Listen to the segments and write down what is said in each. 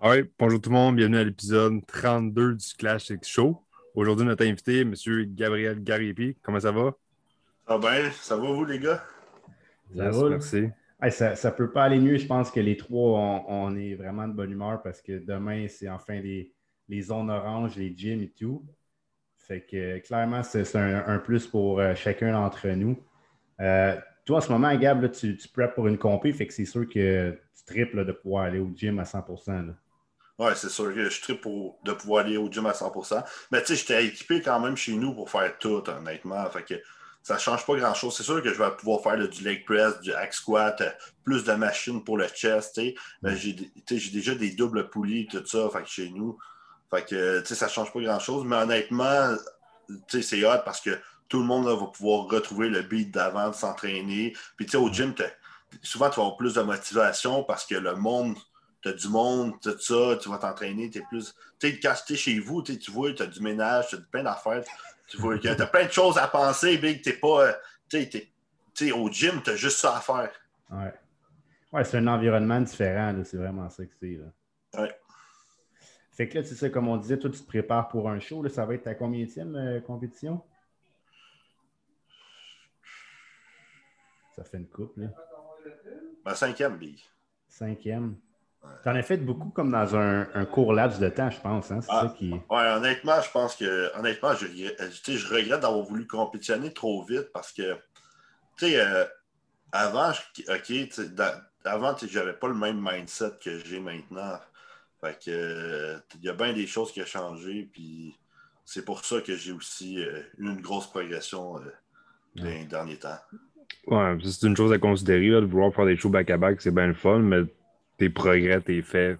Oui, bonjour tout le monde, bienvenue à l'épisode 32 du Clash X Show. Aujourd'hui, notre invité, M. Gabriel Garipi. Comment ça va? Ça va bien, ça va vous les gars? Ça va, merci. ça ne peut pas aller mieux. Je pense que les trois, on, est vraiment de bonne humeur parce que demain, c'est enfin les, les zones oranges, les gyms et tout. Fait que clairement, c'est un, plus pour euh, chacun d'entre nous. Euh, toi, en ce moment, Gab, tu, tu pour une compé, fait que c'est sûr que tu triples de pouvoir aller au gym à 100 oui, c'est sûr que je tripe pour, de pouvoir aller au gym à 100% Mais tu sais, j'étais équipé quand même chez nous pour faire tout, honnêtement. Fait que ça ne change pas grand-chose. C'est sûr que je vais pouvoir faire du leg press, du hack squat, euh, plus de machines pour le chest. Mais j'ai déjà des doubles poulies, tout ça, chez nous. Fait que ça ne change pas grand-chose. Mais honnêtement, c'est hot parce que tout le monde va pouvoir retrouver le beat d'avant, de s'entraîner. Puis au gym, souvent, tu vas avoir plus de motivation parce que le monde tu as du monde, tout ça, tu vas t'entraîner, tu es plus. Tu sais, quand tu es chez vous, tu vois, tu as du ménage, tu as plein d'affaires. Tu vois, tu as plein de choses à penser, Big. Tu pas. Tu sais, au gym, tu as juste ça à faire. Ouais. Ouais, c'est un environnement différent, c'est vraiment ça que c'est. Ouais. Fait que là, tu sais, comme on disait, toi, tu te prépares pour un show. Là, ça va être ta combienième euh, compétition? Ça fait une coupe, là. Ma cinquième, Big. Cinquième. Tu en as fait beaucoup comme dans un, court laps de temps, je pense. Hein? Ah, qui... honnêtement, je pense que honnêtement, je, je regrette d'avoir voulu compétitionner trop vite parce que tu sais, euh, avant, OK, avant, j'avais pas le même mindset que j'ai maintenant. Fait que il y a bien des choses qui ont changé, puis c'est pour ça que j'ai aussi euh, eu une grosse progression euh, dans les derniers temps. Ouais, c'est une chose à considérer, de vouloir faire des shows back-à-back, c'est bien le fun, mais tes progrès, tes faits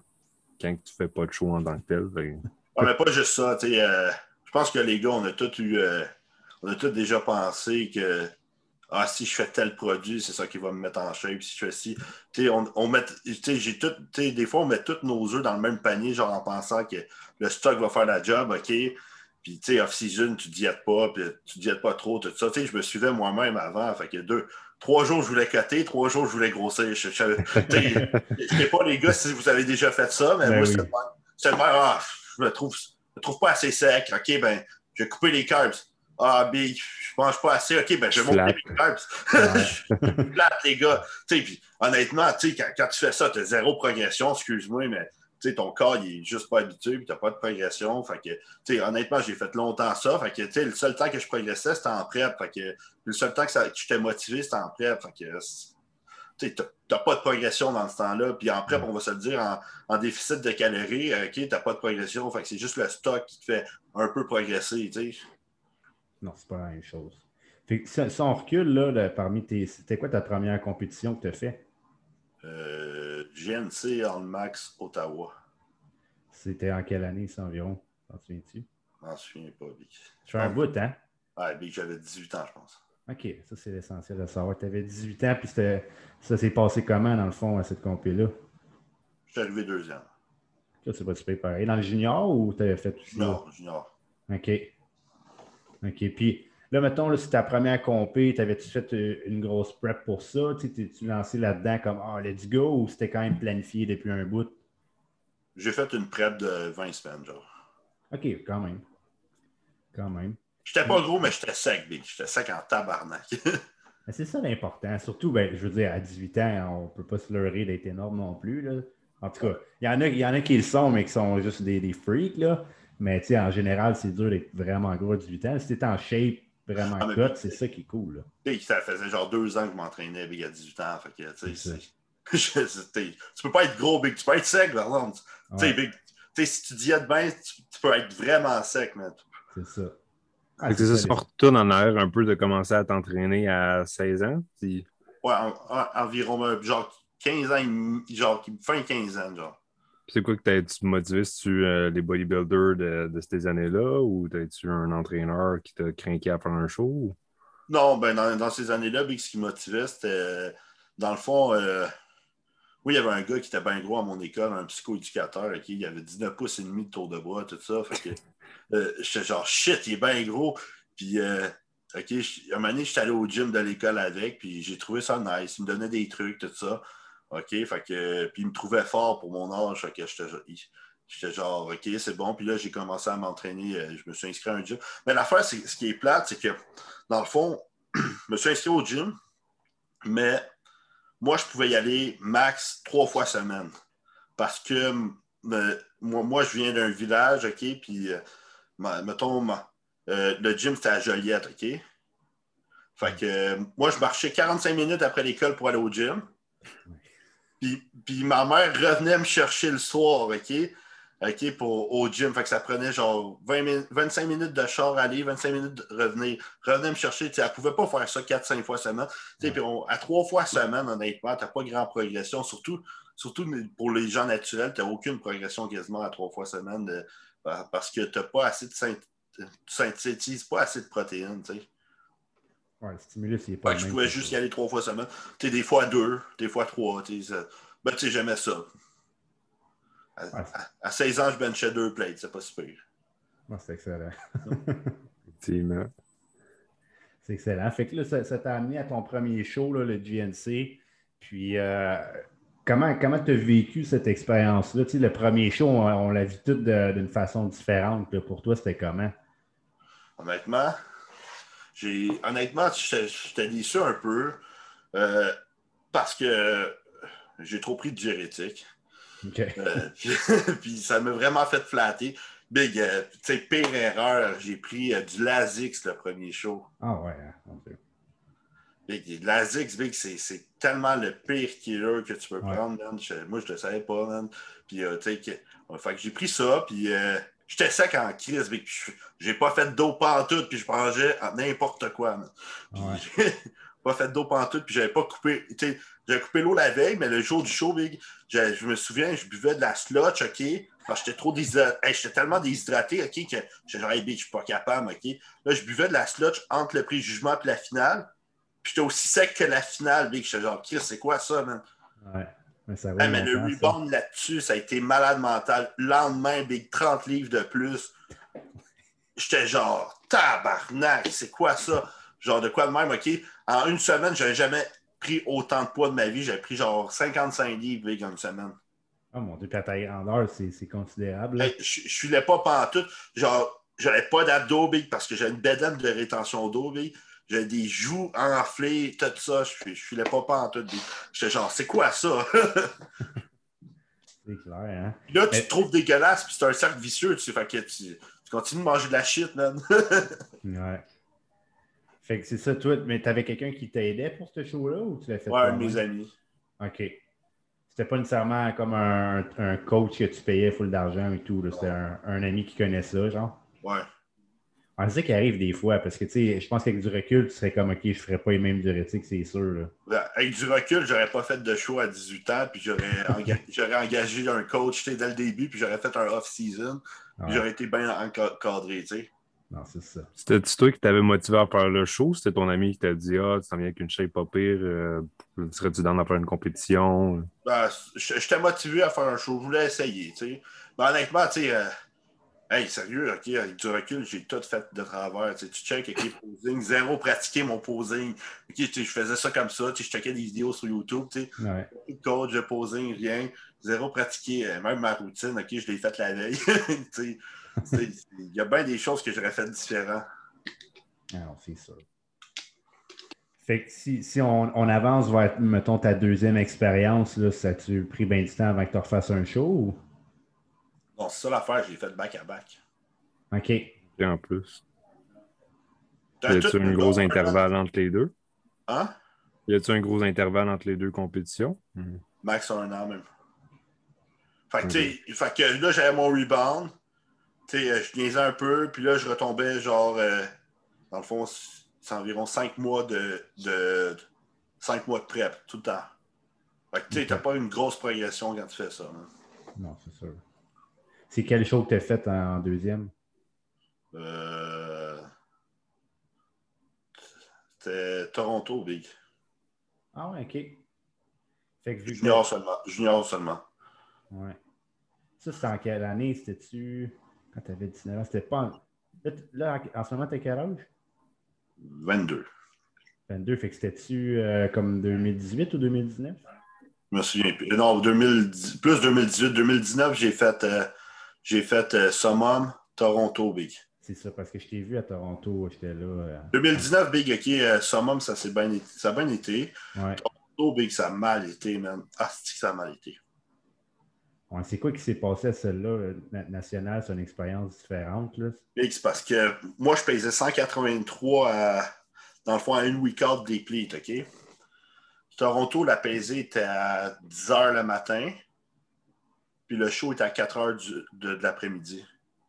quand tu fais pas de show en tant que tel. Ah, mais pas juste ça. Euh, je pense que les gars, on a tous eu. Euh, on a tous déjà pensé que ah, si je fais tel produit, c'est ça qui va me mettre en shape. Si je fais ci. On, on met, j'ai tout, des fois, on met tous nos œufs dans le même panier, genre en pensant que le stock va faire la job, OK? Puis, tu sais, off-season, tu diètes pas, puis tu diètes pas trop, tout ça. Tu sais, je me suivais moi-même avant. Fait que deux, trois jours, je voulais coter, trois jours, je voulais grossir. Je ne sais pas, les gars, si vous avez déjà fait ça, mais ben moi, c'est le même. Ah, je me trouve, me trouve pas assez sec. OK, ben, je vais couper les carbs. Ah, big, je mange pas assez. OK, ben, je vais monter les carbs. je plate, les gars. Puis, honnêtement, quand, quand tu fais ça, tu as zéro progression, excuse-moi, mais ton corps, il est juste pas habitué, puis tu n'as pas de progression. Fait que, honnêtement, j'ai fait longtemps ça. Fait que, le seul temps que je progressais, c'était en prep. Fait que, le seul temps que, j'étais motivé, c'était en prep. Fait que, tu n'as pas de progression dans ce temps-là. Puis en prep, on va se le dire, en, déficit de calories, OK, tu n'as pas de progression. Fait que c'est juste le stock qui te fait un peu progresser, tu sais. Non, c'est pas la même chose. Fait que, si, on recule, là, parmi tes. C'était quoi ta première compétition que tu as fait? Euh, GNC en max Ottawa. C'était en quelle année, ça environ? T'en souviens-tu? Je m'en souviens pas, Vic. Tu fais un bout, hein? Ouais, Vic, j'avais 18 ans, je pense. OK, ça c'est l'essentiel de savoir. Tu avais 18 ans, puis ça s'est passé comment, dans le fond, à cette compé-là? Je suis arrivé deuxième. Ça, c'est pas super pareil. Dans le junior ou tu avais fait tout ça? Non, junior. OK. OK. Puis Là, mettons, c'est ta première compé, t'avais-tu fait euh, une grosse prep pour ça? T'es-tu lancé là-dedans comme Ah, let's go ou c'était quand même planifié depuis un bout? J'ai fait une prep de 20 semaines, genre. OK, quand même. Quand même. J'étais pas gros, mais j'étais sec, Big. J'étais sec en tabarnak. c'est ça l'important. Surtout, ben, je veux dire, à 18 ans, on ne peut pas se leurrer d'être énorme non plus. Là. En tout cas, il y, en a, y en a qui le sont, mais qui sont juste des, des freaks. Là. Mais en général, c'est dur d'être vraiment gros à 18 ans. Si tu es en shape, vraiment ah, c'est ça qui est cool. Ça faisait genre deux ans que je m'entraînais il y a 18 ans. Fait que, tu peux pas être gros, Big. Tu peux être sec, par exemple. si tu diètes bien, tu, peux être vraiment sec. C'est ça. Ah, c'est ça, ça retourne en arrière un peu de commencer à t'entraîner à 16 ans? Ouais, environ genre 15 ans, genre fin 15 ans, genre. C'est quoi que t'as-tu motivé? tu euh, les bodybuilders de, de ces années-là ou t'as-tu un entraîneur qui t'a craqué à faire un show? Non, ben dans, ces années-là, ce qui motivait, c'était dans le fond, euh, oui, il y avait un gars qui était bien gros à mon école, un psychoéducateur, qui il avait 19 pouces et demi de tour de bras, tout ça. Fait que euh, j'étais genre shit, il est bien gros. Puis OK, à un moment donné, j'étais allé au gym de l'école avec, puis j'ai trouvé ça nice. Il me donnait des trucs, tout ça. OK, fait que, puis il me trouvait fort pour mon âge. Fait que j'étais genre, OK, c'est bon. Puis là, j'ai commencé à m'entraîner. euh, Je me suis inscrit à un gym. Mais l'affaire, ce qui est plate, c'est que, dans le fond, je me suis inscrit au gym, mais moi, je pouvais y aller max trois fois semaine. Parce que euh, moi, moi, je viens d'un village, OK, puis, euh, mettons, euh, le gym, c'était à Joliette, OK? Fait que moi, je marchais 45 minutes après l'école pour aller au gym. Puis, puis ma mère revenait me chercher le soir, OK? OK, pour, au gym. Fait que ça prenait genre 20 min- 25 minutes de char aller, 25 minutes de revenir. Revenait me chercher. Tu sais, Elle ne pouvait pas faire ça 4-5 fois semaine. Tu sais, Ouais. Puis on- à trois fois semaine, honnêtement, tu n'as pas grande progression. Surtout, surtout pour les gens naturels, tu n'as aucune progression quasiment à trois fois semaine euh, par- parce que tu n'as pas assez de synthétises pas assez de protéines. Ouais, le stimulus, il est pas Fait le que je même pouvais juste ça. y aller trois fois semaine. Tu sais, des fois deux, des fois trois. tu sais, Ben, tu sais, j'aimais ça. À, Ouais. à- à 16 ans, je benchais deux plates, c'est pas super. Ouais, c'est excellent. Effectivement. C'est excellent. Fait que là, ça ça t'a amené à ton premier show, là, le GNC. Puis, euh, comment tu as vécu cette expérience-là? Tu sais, le premier show, on, on l'a vu tout d'une façon différente. là. Pour toi, c'était comment? Honnêtement, j'ai honnêtement, j'étais j'étais déçu un peu euh, parce que j'ai trop pris de diurétique. Euh, puis, puis ça m'a vraiment fait flatter. Big, euh, tu sais, pire erreur, j'ai pris du Lasix le premier show. Ah ouais. hein, ok. Big, Lasix, Big, c'est c'est tellement le pire killer que tu peux Ouais. prendre, man. Je- moi, je le savais pas, man. Puis, tu sais, que- que j'ai pris ça, puis j'étais sec en crise, je- J'ai pas fait d'eau pantoute, puis je mangeais n'importe quoi, man. Puis Ouais. j'ai pas fait d'eau pantoute, puis j'avais pas coupé. J'avais coupé l'eau la veille, mais le jour du show, Big, je me souviens, je buvais de la slotch, OK? Parce que j'étais trop déshydraté. Hey, j'étais tellement déshydraté, OK, que j'étais genre, hey, Big, je suis pas capable, OK? Là, je buvais de la slotch entre le pré-jugement et la finale. Puis j'étais aussi sec que la finale, Big. J'étais genre, Chris, c'est quoi ça, man? Ouais. Mais, ça va Hey, mais le rebound là-dessus, ça a été malade mental. Le lendemain, Big, 30 livres de plus. J'étais genre, tabarnak, c'est quoi ça? Genre, de quoi de même, OK? En une semaine, j'avais jamais pris autant de poids de ma vie. J'avais pris genre 55 livres, Big, en une semaine. Oh mon Dieu, puis à ta grandeur, c'est c'est considérable. Hey, je filais pas pantoute. Genre, j'avais pas d'abdos, Big, parce que j'ai une bedaine de rétention d'eau, Big. J'ai des joues enflées, tout ça. Je, je filais pas pantoute, Big. J'étais genre, c'est quoi ça? C'est clair, hein? Puis là, tu Mais- te trouves dégueulasse, puis c'est un cercle vicieux, tu sais. Fait que tu, tu continues de manger de la shit, man. Ouais. Fait que c'est ça, toi, mais t'avais quelqu'un qui t'aidait pour ce show-là ou tu l'as fait ouais, un de mes amis. OK. C'était pas nécessairement comme un, un coach que tu payais full d'argent et tout. C'était un, un ami qui connaît ça, genre. Ouais. Ah, c'est ça qui arrive des fois, parce que tu sais, je pense qu'avec du recul, tu serais comme OK, je ferais pas les mêmes diurétiques, c'est sûr. Là. Ben, Avec du recul, j'aurais pas fait de show à 18 ans, puis j'aurais enga- j'aurais engagé un coach dès le début, puis j'aurais fait un off-season, puis Ouais. j'aurais été bien encadré, tu sais. Non, c'est ça. C'était-tu toi qui t'avais motivé à faire le show? C'était ton ami qui t'a dit Ah, tu t'en viens avec une shape pas pire, euh, serais-tu dans à faire une compétition? Ben, j- j'étais motivé à faire un show, je voulais essayer, tu sais. Mais honnêtement, tu sais, euh, hey, sérieux, OK, avec du recul, j'ai tout fait de travers. Tu sais, tu check avec les posings, zéro pratiqué mon posing. OK, tu sais, je faisais ça comme ça, tu sais, je checkais des vidéos sur YouTube, tu sais. Ouais. Pas de coach, de posing, rien. Zéro pratiqué, euh, même ma routine, OK, je l'ai faite la veille. Tu sais, tu Il y a bien des choses que j'aurais fait différent. Ah non, c'est ça. Fait que si, si on, on avance vers, mettons, ta deuxième expérience, là, ça a-tu pris bien du temps avant que tu refasses un show? ou- Bon, c'est ça l'affaire, j'ai fait back-à-back. OK. Et en plus. Y a-tu un gros intervalle entre les deux? Hein? Y a-tu un gros intervalle entre les deux compétitions? Mhm. Max un an même. Fait que, tu sais, fait que là, j'avais mon rebound. Tu sais, euh, je niaisais un peu, puis là, je retombais genre, euh, dans le fond, c'est environ cinq mois de, de, cinq mois de prep, tout le temps. Fait que, tu sais, t'as pas une grosse progression quand tu fais ça. hein. Non, c'est sûr. C'est quel show que tu as fait en deuxième? Euh... C'était Toronto, Big. Ah ouais, OK. Fait que vu que- Junior seulement. Junior seulement. Ouais. Ça, c'était en quelle année? C'était-tu quand tu avais 19 ans? C'était pas en... Là, en en ce moment, t'as quel âge? 22. 22. Fait que c'était-tu euh, comme 2018 ou 2019? Je me souviens plus. Non, 2010, plus 2018. 2019, j'ai fait, euh, j'ai fait euh, Summum, Toronto, Big. C'est ça, parce que je t'ai vu à Toronto, j'étais là. euh, 2019, Big, OK, euh, Summum, ça s'est bien. Ça a bien été. Ouais. Toronto, Big, ça a mal été, man. Ah, ça a mal été? Ouais, c'est quoi qui s'est passé à celle-là? euh, na- Nationale, c'est une expérience différente. Là. Big, c'est parce que moi, je pesais 183 à, dans le fond, à une week-out des plates, OK? Toronto, la pesée était à 10 h le matin, puis le show était à 4 h du- de, de l'après-midi.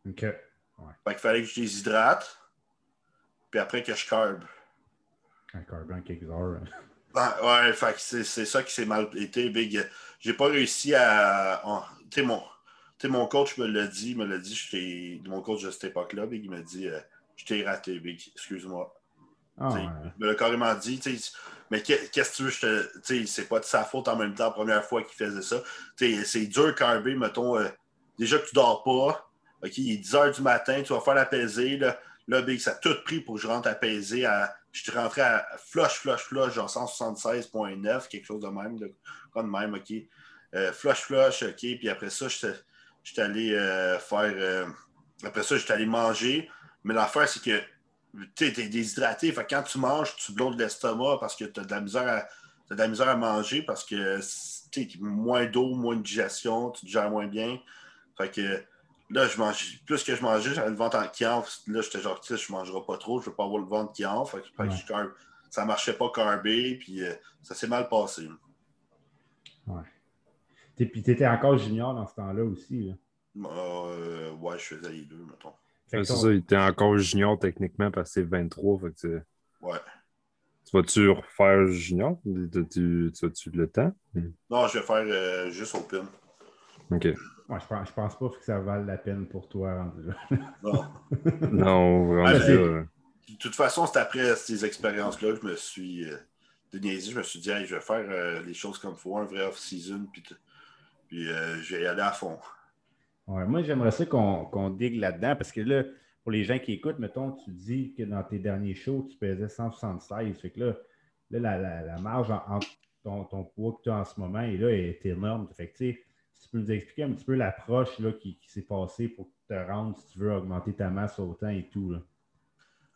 OK. Fait qu'il fallait que je déshydrate, puis après que je carbe. Un carbon quelques heures. hein. Ouais, ouais, fait que c'est c'est ça qui s'est mal été, Big. J'ai pas réussi à. en- Tu sais, mon, mon coach me l'a dit, me l'a dit, mon coach de cette époque-là, Big, il m'a dit euh, Je t'ai raté, Big, excuse-moi. Sais, ouais. Il me l'a carrément dit, tu sais, mais qu'est- qu'est-ce que tu veux, je te. C'est pas de sa faute en même temps, la première fois qu'il faisait ça. C'est dur, carber, mettons, euh, déjà que tu dors pas, OK, il est 10 h du matin, tu vas faire la pesée, là, là, Big, ça a tout pris pour que je rentre peser à. Je suis rentré à flush, flush, flush, genre 176,9, quelque chose de même, de, de même, OK. Euh, flush, flush, OK, puis après ça, j'étais j'étais allé euh, faire. après ça, j'étais allé manger, mais l'affaire, c'est que tu es déshydraté. Fait que quand tu manges, tu bloques l'estomac parce que tu as de la misère à, t'as de la misère à manger parce que moins d'eau, moins de digestion, tu digères moins bien. Fait que là, je mangeais, plus que je mangeais, j'avais le ventre en qui enfle. Là, j'étais genre, tu sais, je ne mangerai pas trop, je ne veux pas avoir le ventre qui enfle. Fait que, fait que Ouais. je carbe- ça ne marchait pas carbé, puis euh, ça s'est mal passé. T'es- Puis tu étais encore junior dans ce temps-là aussi. Là. Euh, ouais, je faisais les deux, mettons. C'est ça, il était encore junior techniquement parce que c'est 23. Fait que Ouais. tu vas-tu refaire junior? Tu, tu, tu le temps? Non, je vais faire euh, juste au pin. OK. Ouais, je, pense, je pense pas que ça vale la peine pour toi rendu là. Non. Non, vraiment. Ah, là, De toute façon, c'est après ces expériences-là que je me suis euh, déniaisé. Je me suis dit, Hey, je vais faire euh, les choses comme il faut, un vrai off-season, puis, puis euh, je vais y aller à fond. Ouais, moi, j'aimerais ça qu'on digue là-dedans parce que là, pour les gens qui écoutent, mettons, tu dis que dans tes derniers shows, tu pesais 176. Fait que là, là la, la- la marge en- entre ton, ton poids que tu as en ce moment et là est énorme. Fait que, tu sais, si tu peux nous expliquer un petit peu l'approche qui, qui s'est passée pour te rendre, si tu veux, augmenter ta masse autant et tout. Là.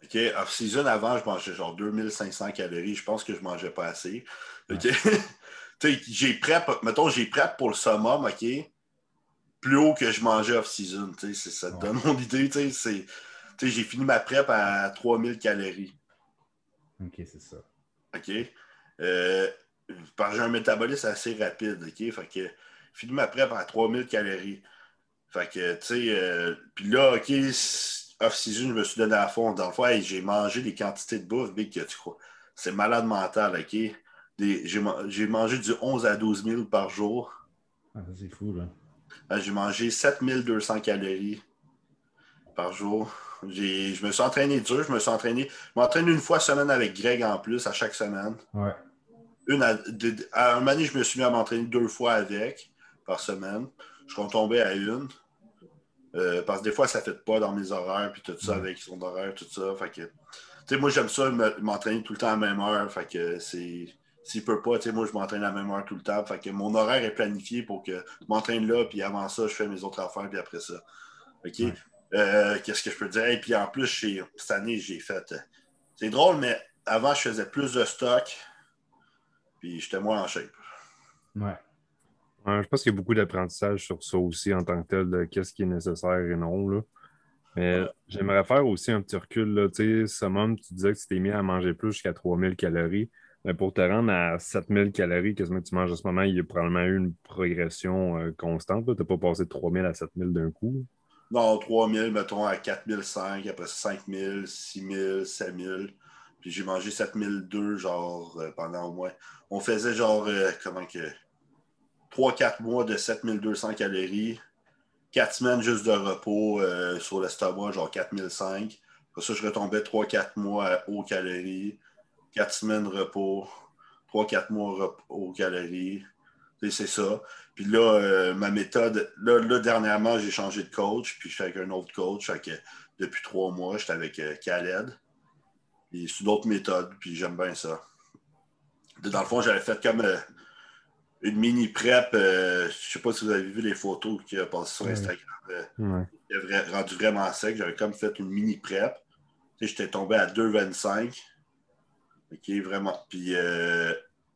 OK, off-season, avant, je mangeais genre 2500 calories. Je pense que je mangeais pas assez. OK? Tu sais, j'ai prep, mettons, j'ai prep pour le summum, OK? Plus haut que je mangeais off-season. Ça te donne mon idée. J'ai fini ma prep à 3000 calories. OK, c'est ça. OK? Euh, j'ai un métabolisme assez rapide, OK? Fait que fini ma prep à 3000 calories. Fait que, tu sais, euh, puis là, OK, off-season, je me suis donné à fond. Dans le fond, hey, j'ai mangé des quantités de bouffe, big, que tu crois. C'est malade mental, OK? J'ai man- j'ai mangé du 11 à 12 000 par jour. Ah, c'est fou, là. Euh, J'ai mangé 7200 calories par jour. J'ai- Je me suis entraîné dur, je me suis entraîné. Je m'entraîne une fois semaine avec Greg en plus, à chaque semaine. Ouais. Une à, de- à un moment donné, je me suis mis à m'entraîner deux fois avec par semaine. Je suis retombé à une. Euh, parce que des fois, ça ne fait pas dans mes horaires, puis tout ça, avec son horaire, tout ça. Fait que, tu sais, moi, j'aime ça, me- m'entraîner tout le temps à la même heure. Fait que c'est. S'il peut pas, tu sais, moi, je m'entraîne à la même heure tout le temps. Fait que mon horaire est planifié pour que je m'entraîne là, puis avant ça, je fais mes autres affaires, puis après ça. OK? Ouais. Euh, Qu'est-ce que je peux dire? Et puis en plus, cette année, j'ai fait. euh, C'est drôle, mais avant, je faisais plus de stock, puis j'étais moins en shape. Ouais. Ouais, je pense qu'il y a beaucoup d'apprentissage sur ça aussi en tant que tel, de qu'est-ce qui est nécessaire et non. Là. Mais Ouais. j'aimerais faire aussi un petit recul. Là. Tu sais, Summum, tu disais que tu t'es mis à manger plus jusqu'à 3000 calories. Pour te rendre à 7000 calories, quasiment que tu manges en ce moment, il y a probablement eu une progression euh, constante. Tu n'as pas passé de 3000 à 7000 d'un coup. Non, 3000, mettons à 4005, après ça 5000, 6000, 7000. Puis j'ai mangé 7002, genre, euh, pendant au moins. On faisait genre, euh, comment que. 3-4 mois de 7200 calories. 4 semaines juste de repos sur l'estomac, genre 4005. Après ça, je retombais 3-4 mois à haut calories. 4 semaines repos. 3-4 mois aux sais, C'est ça. Puis là, euh, ma méthode, là, là, dernièrement, j'ai changé de coach, puis je suis avec un autre coach. Fait que depuis trois mois, j'étais avec euh, Khaled. Puis c'est une autre méthode, puis j'aime bien ça. Dans le fond, j'avais fait comme euh, une mini prep. je ne sais pas si vous avez vu les photos qui a passé sur Instagram. Il a rendu vraiment sec. J'avais comme fait une mini prep. J'étais tombé à 2,25. OK, vraiment. Puis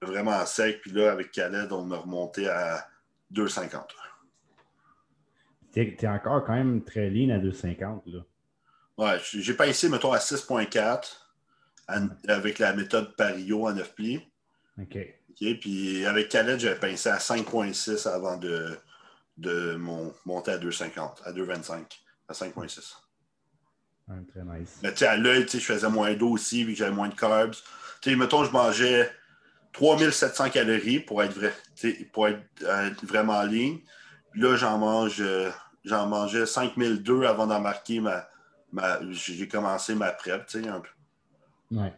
vraiment sec. Puis là, avec Khaled, on a remonté à 2,50. Tu es, encore quand même très lean à 2,50. Là. Ouais, j'ai passé, mettons, à 6,4 avec la méthode Pario en 9 plis. OK. Puis avec Khaled, j'avais pincé à 5,6 avant de, de monter à 2,50, à 2,25, à 5,6. Très nice. Mais tu sais, à l'œil, je faisais moins d'eau aussi, vu que j'avais moins de carbs. Tu sais, mettons, je mangeais 3700 calories pour être, vrai, pour être, vraiment en ligne. Là, j'en mange, j'en mangeais 5002 avant d'en marquer ma, ma j'ai commencé ma prep, tu sais, un peu. Ouais.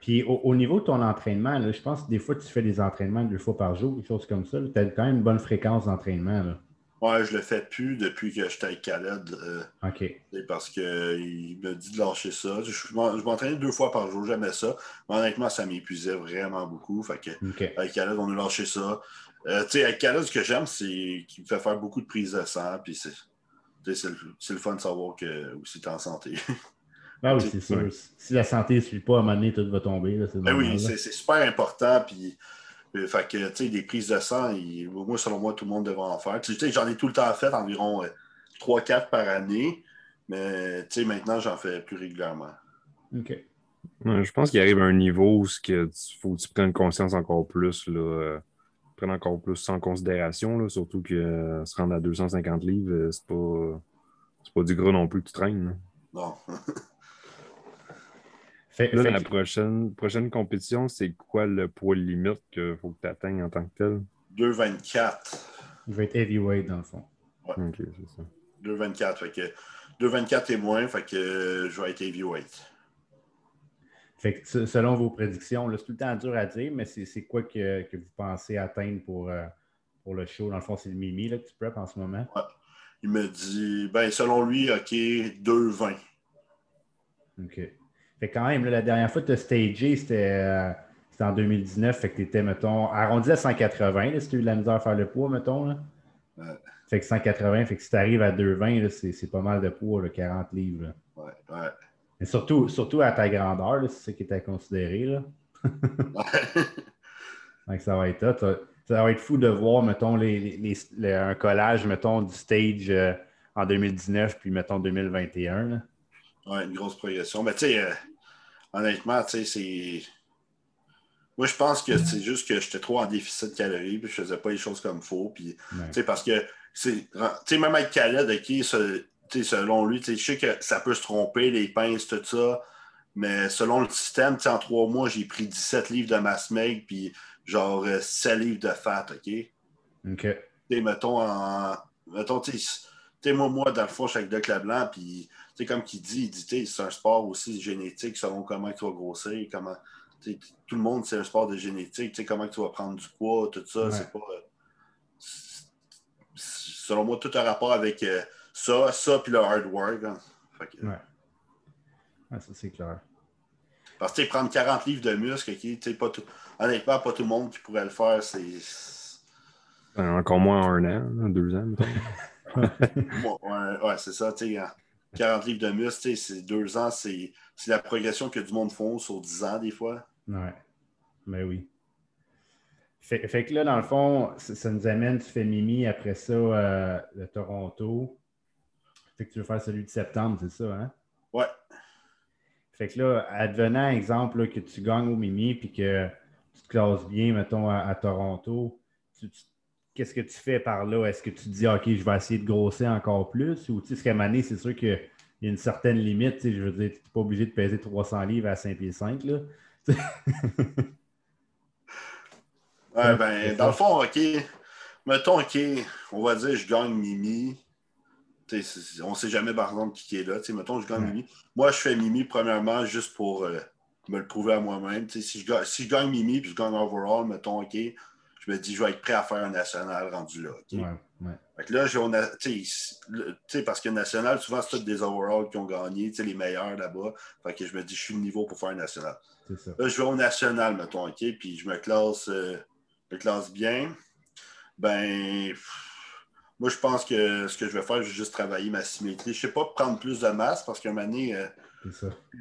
Puis au, niveau de ton entraînement, je pense que des fois, tu fais des entraînements deux fois par jour, des choses comme ça. Tu as quand même une bonne fréquence d'entraînement. Ouais, je le fais plus depuis que j'étais avec Khaled. Euh, OK. Parce qu'il me dit de lâcher ça. Je, m'entraînais deux fois par jour, j'aimais ça. Mais honnêtement, ça m'épuisait vraiment beaucoup. Fait que, Avec Khaled, on a lâché ça. Euh, tu sais, avec Khaled, ce que j'aime, c'est qu'il me fait faire beaucoup de prises de sang. Puis c'est, le, le, fun de savoir que aussi tu es en santé. Ah oui, c'est sûr. Si la santé ne suit pas, à un moment donné, tout va tomber. Là, ben oui, c'est, super important. Puis euh, fait que, tu sais, des prises de sang, moi, selon moi, tout le monde devrait en faire. Tu sais, j'en ai tout le temps fait, environ 3-4 euh, par année, mais, tu sais, maintenant, j'en fais plus régulièrement. OK. je pense qu'il arrive à un niveau où il faut que tu prennes conscience encore plus, là, euh, prendre encore plus sans considération, là, surtout que se rendre à 250 livres, c'est pas, pas du gros non plus que tu traînes. Non. là, la prochaine, prochaine compétition, c'est quoi le poids limite qu'il faut que tu atteignes en tant que tel? 2,24. Je vais être heavyweight dans le fond. Ouais. OK, c'est ça. 2,24. Fait que 2,24 et moins, fait que je vais être heavyweight. Fait que selon vos prédictions, c'est tout le temps dur à dire, mais c'est quoi que, que, vous pensez atteindre pour, euh, pour le show? Dans le fond, c'est le Mimi là, que tu prep en ce moment? Ouais. Il me dit, ben selon lui, OK, 2,20. OK. Fait quand même, la dernière fois que tu as stagé, euh, c'était en 2019. Fait que tu étais, mettons, arrondi à 180 si tu as eu de la misère à faire le poids, mettons. Là. Fait que 180, fait que si tu arrives à 220, c'est pas mal de poids, 40 livres. Ouais, ouais. Mais surtout, surtout à ta grandeur, c'est ce qui est à considérer. Là. ouais. ça va être Ça va être fou de voir, mettons, les, un collage, mettons, du stage euh, en 2019 puis, mettons, 2021. Oui, une grosse progression. Mais tu sais, euh, honnêtement, tu sais, c'est. Moi, je pense que c'est juste que j'étais trop en déficit de calories, puis je faisais pas les choses comme il faut. Puis, tu sais, parce que, tu sais, même avec Khaled, OK, selon lui, je sais que ça peut se tromper, les pinces, tout ça. Mais selon le système, en trois mois, j'ai pris 17 livres de masse maigre, puis genre 7 euh, livres de fat, OK? OK. sais, mettons, en. Mettons, tu sais, moi, moi, dans le fond, je suis avec Doc Leblanc, puis sais, comme il dit, il dit, c'est un sport aussi génétique selon comment tu vas grossir, comment. Tout le monde, c'est un sport de génétique, tu sais, comment tu vas prendre du poids, tout ça, c'est pas. Selon moi, tout a rapport avec euh, ça, ça, puis le hard work. Hein. Ouais. ça, c'est clair. Parce que prendre 40 livres de muscle, okay, pas tout... honnêtement, pas tout le monde qui pourrait le faire, c'est. Encore moins un an, deux ans, ouais, ouais c'est ça, tu sais. Hein. 40 livres de muscle, c'est deux ans, c'est la progression que du monde font sur 10 ans des fois. Ouais. Mais ben oui. Fait, que là, dans le fond, ça, nous amène, tu fais Mimi après ça, euh, Toronto. Fait que tu veux faire celui de septembre, c'est ça, hein? Ouais. Fait que là, advenant exemple que tu gagnes au Mimi puis que tu te classes bien, mettons, à, Toronto, qu'est-ce que tu fais par là? Est-ce que tu te dis, OK, je vais essayer de grossir encore plus? Ou, tu sais, qu'à Mané, c'est sûr qu'il y a une certaine limite. Je veux dire, tu n'es pas obligé de peser 300 livres à 5 pieds 5, là. ouais, ben, dans le fond, OK, mettons, OK, on va dire, je gagne Mimi. on ne sait jamais, par exemple, qui est là. mettons, je gagne Mimi. Moi, je fais Mimi, premièrement, juste pour euh, me le prouver à moi-même. Si je, si je gagne Mimi puis je gagne overall, mettons, OK, je me dis, je vais être prêt à faire un national rendu là. Ouais, ouais. Fait que là, tu sais, parce que national, souvent, c'est tous des overalls qui ont gagné, les meilleurs là-bas. Fait que je me dis, je suis le niveau pour faire un national. Ça. Là, je vais au national, mettons, OK, puis je me classe, euh, le classe bien, ben, moi, je pense que ce que je vais faire, je vais juste travailler ma symétrie. Je ne sais pas prendre plus de masse parce qu'à un moment donné, euh,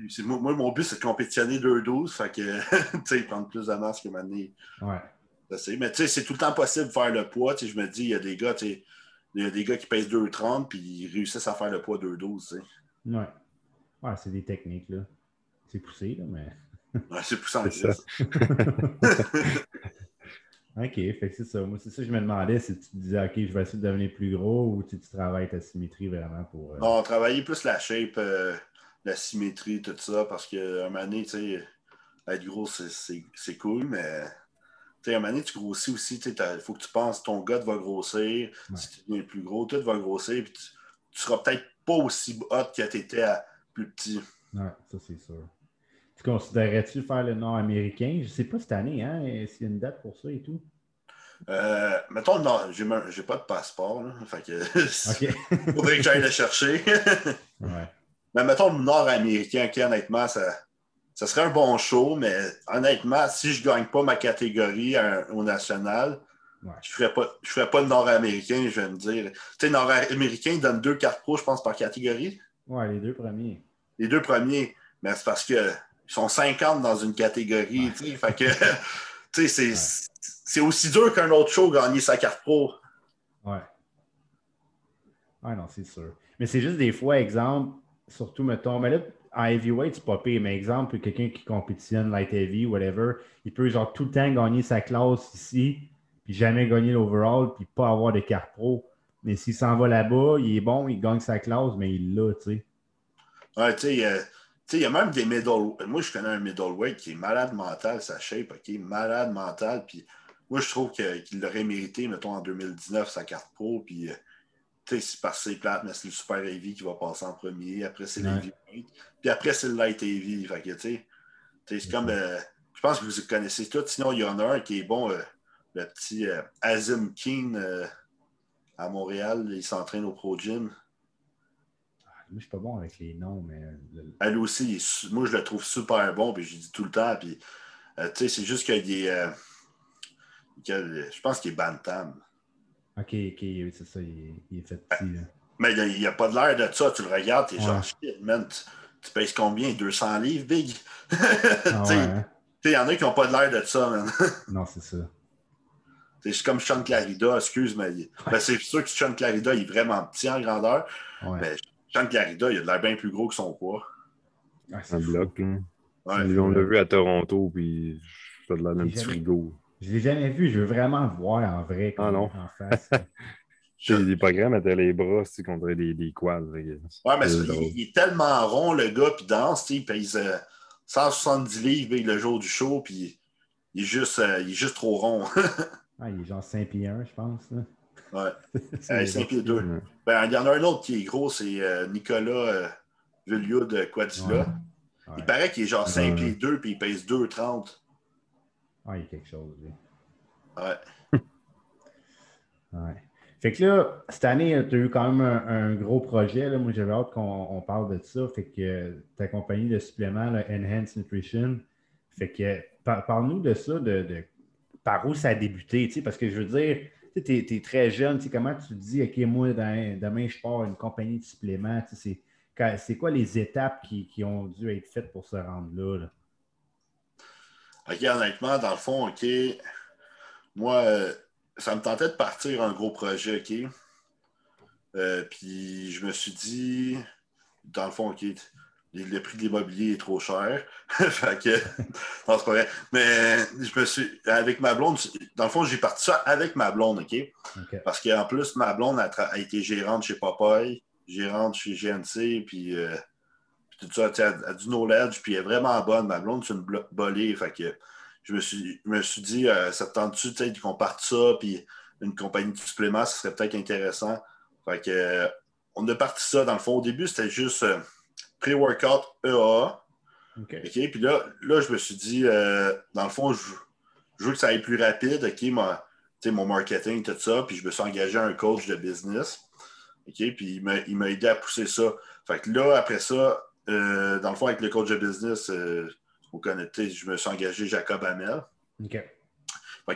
c'est moi, mon but, c'est de compétitionner 2-12. Fait que, tu sais, prendre plus de masse qu'à un moment donné. Ouais. Mais tu sais, c'est tout le temps possible de faire le poids. Tu sais, je me dis, il y a des gars, tu sais, il y a des gars qui pèsent 2,30 puis ils réussissent à faire le poids 2,12. Tu sais. Ouais. Ouais, c'est des techniques, là. C'est poussé, là, mais. ouais, c'est poussé en ça. OK, fait c'est ça. Moi, c'est ça que je me demandais si tu disais, OK, je vais essayer de devenir plus gros ou tu, tu travailles ta symétrie vraiment pour. Euh... Non, travailler plus la shape, euh, la symétrie, tout ça, parce qu'à un moment donné, tu sais, être gros, c'est cool, mais sais, à un moment donné, tu grossis aussi, il faut que tu penses, ton gars va grossir, si tu deviens plus gros, tout va grossir, puis tu, tu seras peut-être pas aussi hot que tu étais plus petit. Ouais, ça c'est sûr. Tu considérais-tu faire le nord-américain? Je ne sais pas cette année, hein? S'il y a une date pour ça et tout? Euh, mettons, non, j'ai, j'ai pas de passeport. Là, fait que faudrait que j'aille le chercher. ouais. Mais mettons le nord-américain, qui honnêtement, ça, ça serait un bon show, mais honnêtement, si je ne gagne pas ma catégorie au national, je ne ferais, pas, je ferais pas le nord-américain, je vais me dire. Tu sais, nord-américain donne deux cartes pro, je pense, par catégorie. Ouais, les deux premiers. Les deux premiers. Mais c'est parce que ils sont 50 dans une catégorie. Fait que, c'est, aussi dur qu'un autre show gagner sa carte pro. Ouais. Ouais, non, c'est sûr. Mais c'est juste des fois, exemple, surtout, mettons, mais là, en heavyweight, c'est pas pire, mais exemple, quelqu'un qui compétitionne light heavy, whatever, il peut genre tout le temps gagner sa classe ici, puis jamais gagner l'overall, puis pas avoir de carte pro. Mais s'il s'en va là-bas, il est bon, il gagne sa classe, mais il l'a, tu sais. Ouais, tu sais, il y a même des middle. Moi, je connais un middleweight qui est malade mental, sa shape, OK? Malade mental. Puis moi, je trouve qu'il l'aurait mérité, mettons, en 2019, sa carte pro. Puis, euh, c'est parce que c'est plate, mais c'est le Super Heavy qui va passer en premier. Après, c'est ouais. Puis après, c'est le Light Heavy. Fait que, tu sais, c'est comme. Euh, je pense que vous connaissez tous. Sinon, il y en a un qui est bon, euh, le petit Azim King à Montréal. Il s'entraîne au Pro Gym. Moi, je suis pas bon avec les noms, mais. Elle aussi, moi, je le trouve super bon, puis je dis tout le temps. Puis, euh, tu sais, c'est juste qu'il est. Euh, je pense qu'il est Bantam. Ok, ok, c'est ça, il, est fait petit. Là. Mais il n'y a, pas de l'air de ça. Tu le regardes, t'es genre, shit, man, tu, pèses combien? 200 livres, big? Ah, ouais, hein? Il y en a qui n'ont pas de l'air de ça, man. non, c'est ça. C'est comme Sean Clarida, excuse, mais ben, c'est sûr que Sean Clarida il est vraiment petit en grandeur. Mais Sean Clarida, il a de l'air bien plus gros que son poids. Ah, un bloc, là. Ouais, on l'a vu à Toronto, puis ça a de l'air d'un petit frigo. Je ne l'ai jamais vu, je veux vraiment le voir en vrai. Ah non. En face. Des programmes à les bras contre des, des quads. Ouais, mais il, est tellement rond, le gars, puis danse, il pèse 170 euh, livres le jour du show, puis il est juste, euh, il est juste trop rond. ah, il est genre 5 pieds 1, je pense. Là. Ouais. 5 pieds 2. Ben, il y en a un autre qui est gros, c'est euh, Nicolas euh, de Quadilla. Il paraît qu'il est genre 5 pieds 2 puis il pèse 2,30. Ah, il y a quelque chose, lui. Ouais. ouais. Fait que là, cette année, tu as eu quand même un, gros projet. Là. Moi, j'avais hâte qu'on parle de ça. Fait que ta compagnie de suppléments, là, Enhance Nutrition. Fait que parle-nous de ça, de, par où ça a débuté, parce que je veux dire, tu es, très jeune, comment tu te dis, OK, moi, demain, je pars une compagnie de suppléments, c'est quoi les étapes qui, ont dû être faites pour se rendre là? OK, honnêtement, dans le fond, OK, moi, euh, ça me tentait de partir un gros projet, OK? Euh, puis je me suis dit, dans le fond, OK, le prix de l'immobilier est trop cher. fait que, non, c'est pas vrai. Mais je me suis, avec ma blonde, dans le fond, j'ai parti ça avec ma blonde, OK? Parce qu'en plus, ma blonde a, été gérante chez Popeye, gérante chez GNC, puis, euh, tout ça, elle a du knowledge, puis elle est vraiment bonne. Ma blonde, c'est une bolée. Fait que je me suis, me suis dit, euh, ça te tente-tu qu'on parte ça, puis une compagnie de suppléments, ce serait peut-être intéressant. Fait que, euh, on a parti ça. Dans le fond, au début, c'était juste pré-workout EA. OK. Puis là, là, je me suis dit, euh, dans le fond, je, veux que ça aille plus rapide. OK, mon marketing, tout ça. Puis je me suis engagé à un coach de business. OK, puis il m'a aidé à pousser ça. Fait que là, après ça, euh, dans le fond, avec le coach de business, euh, vous connaissez, je me suis engagé Jacob Hamel. OK.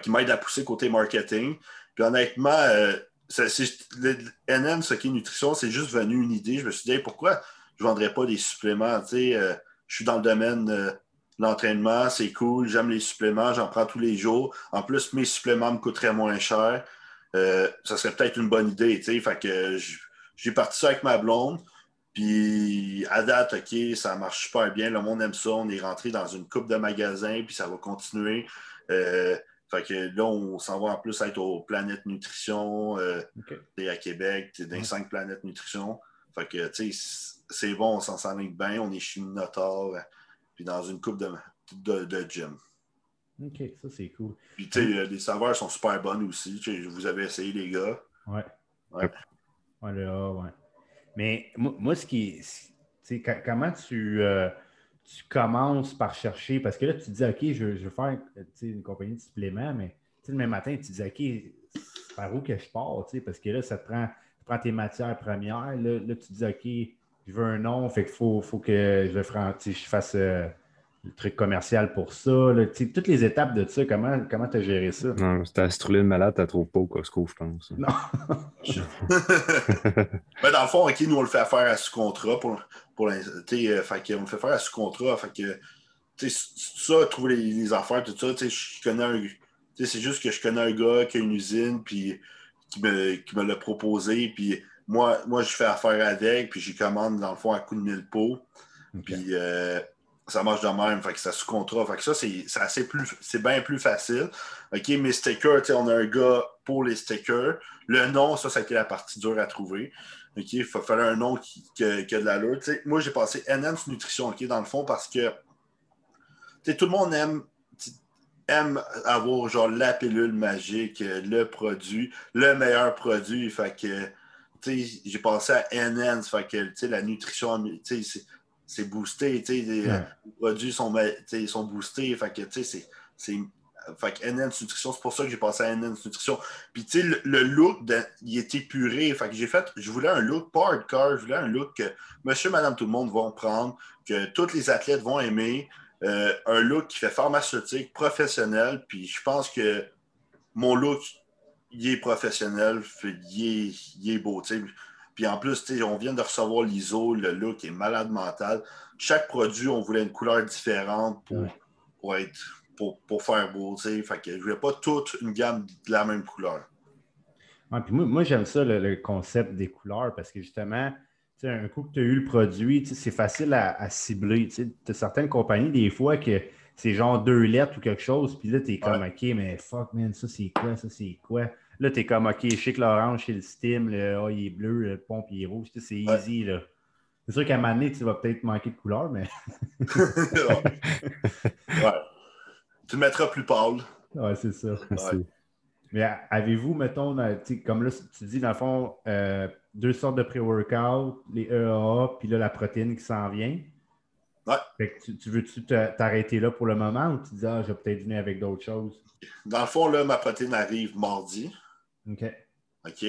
qui m'aide à pousser côté marketing. Puis honnêtement, euh, le, NN, ce qui est nutrition, c'est juste venu une idée. Je me suis dit, pourquoi je ne vendrais pas des suppléments? Euh, je suis dans le domaine de l'entraînement, c'est cool, j'aime les suppléments, j'en prends tous les jours. En plus, mes suppléments me coûteraient moins cher. Euh, ça serait peut-être une bonne idée. Fait que j'ai parti ça avec ma blonde. Puis à date, OK, ça marche super bien. Le monde aime ça. On est rentré dans une coupe de magasins, puis ça va continuer. Euh, fait que là, on s'en va en plus être aux Planète Nutrition euh, à Québec, dans les cinq planètes nutrition. Fait que, tu sais, c'est bon, on s'en s'enligne bien, on est chez Minotaur, puis dans une coupe de, de, gym. OK, ça c'est cool. Puis, tu sais, les saveurs sont super bonnes aussi. Vous avez essayé, les gars. Ouais. Ouais. Ouais, ouais. Mais moi, ce qui. Comment tu. Euh, tu commences par chercher, parce que là, tu te dis, OK, je, je veux faire une compagnie de suppléments, mais le même matin, tu te dis, OK, par où que je pars, parce que là, ça te prend, tu prends tes matières premières, là, là, tu te dis, OK, je veux un nom, fait qu'il faut, faut, que je, je fasse euh, le truc commercial pour ça. toutes les étapes de ça, comment tu as géré ça? Non, c'était à le malade, tu trouves pas au Costco, je pense. Non. Mais dans le fond, OK, nous, on le fait faire à sous-contrat pour, pour euh, fait on le fait faire à sous-contrat. Fait que, ça, trouver les, affaires, tout ça, je connais un. C'est juste que je connais un gars qui a une usine, puis qui me, qui me l'a proposé, puis moi, moi, je fais affaire avec, puis j'y commande, dans le fond, à coup de mille pots. Puis euh, ça marche de même, fait ça sous contrat. Fait que ça, c'est plus, c'est bien plus facile. OK, mes stickers, on a un gars pour les stickers. Le nom, ça, ça a été la partie dure à trouver. OK, il fallait un nom qui, qui, a, de l'allure. Moi, j'ai passé NN's Nutrition, OK, dans le fond, parce que tout le monde aime aime avoir genre la pilule magique, le produit, le meilleur produit. J'ai passé à NN, la nutrition, c'est boosté, produits sont, sont boostés, fait que c'est. Fait que NN Nutrition, c'est pour ça que j'ai passé à NN Nutrition. Puis, tu sais, le, look, il était puré. Fait que j'ai fait, je voulais un look pas hardcore, je voulais un look que monsieur, madame, tout le monde vont prendre, que tous les athlètes vont aimer. Euh, un look qui fait pharmaceutique, professionnel. Puis, je pense que mon look, il est professionnel, il est, est beau. Puis en plus, on vient de recevoir l'ISO, le look est malade mental. Chaque produit, on voulait une couleur différente pour, pour être, pour, faire beau. Fait que je ne voulais pas toute une gamme de la même couleur. puis moi, j'aime ça, le, concept des couleurs, parce que justement, un coup que tu as eu le produit, c'est facile à, cibler. Tu as certaines compagnies, des fois, que c'est genre deux lettres ou quelque chose, puis là, tu es comme, OK, mais fuck, man, ça, c'est quoi, ça, c'est quoi? Là, tu es comme, OK, je sais que l'orange, c'est le steam, le A, il est bleu, le pompe, il est rouge. C'est easy, là. C'est sûr qu'à un moment donné, tu vas peut-être manquer de couleur, mais. ouais. Tu le mettras plus pâle. Ouais, c'est ça. Mais avez-vous, mettons, comme là, tu dis, dans le fond, euh, deux sortes de pré-workout, les EAA, puis là, la protéine qui s'en vient. Ouais. Fait que tu, veux-tu t'arrêter là pour le moment ou tu dis, ah, je vais peut-être venir avec d'autres choses? Dans le fond, là, ma protéine arrive mardi. OK. OK?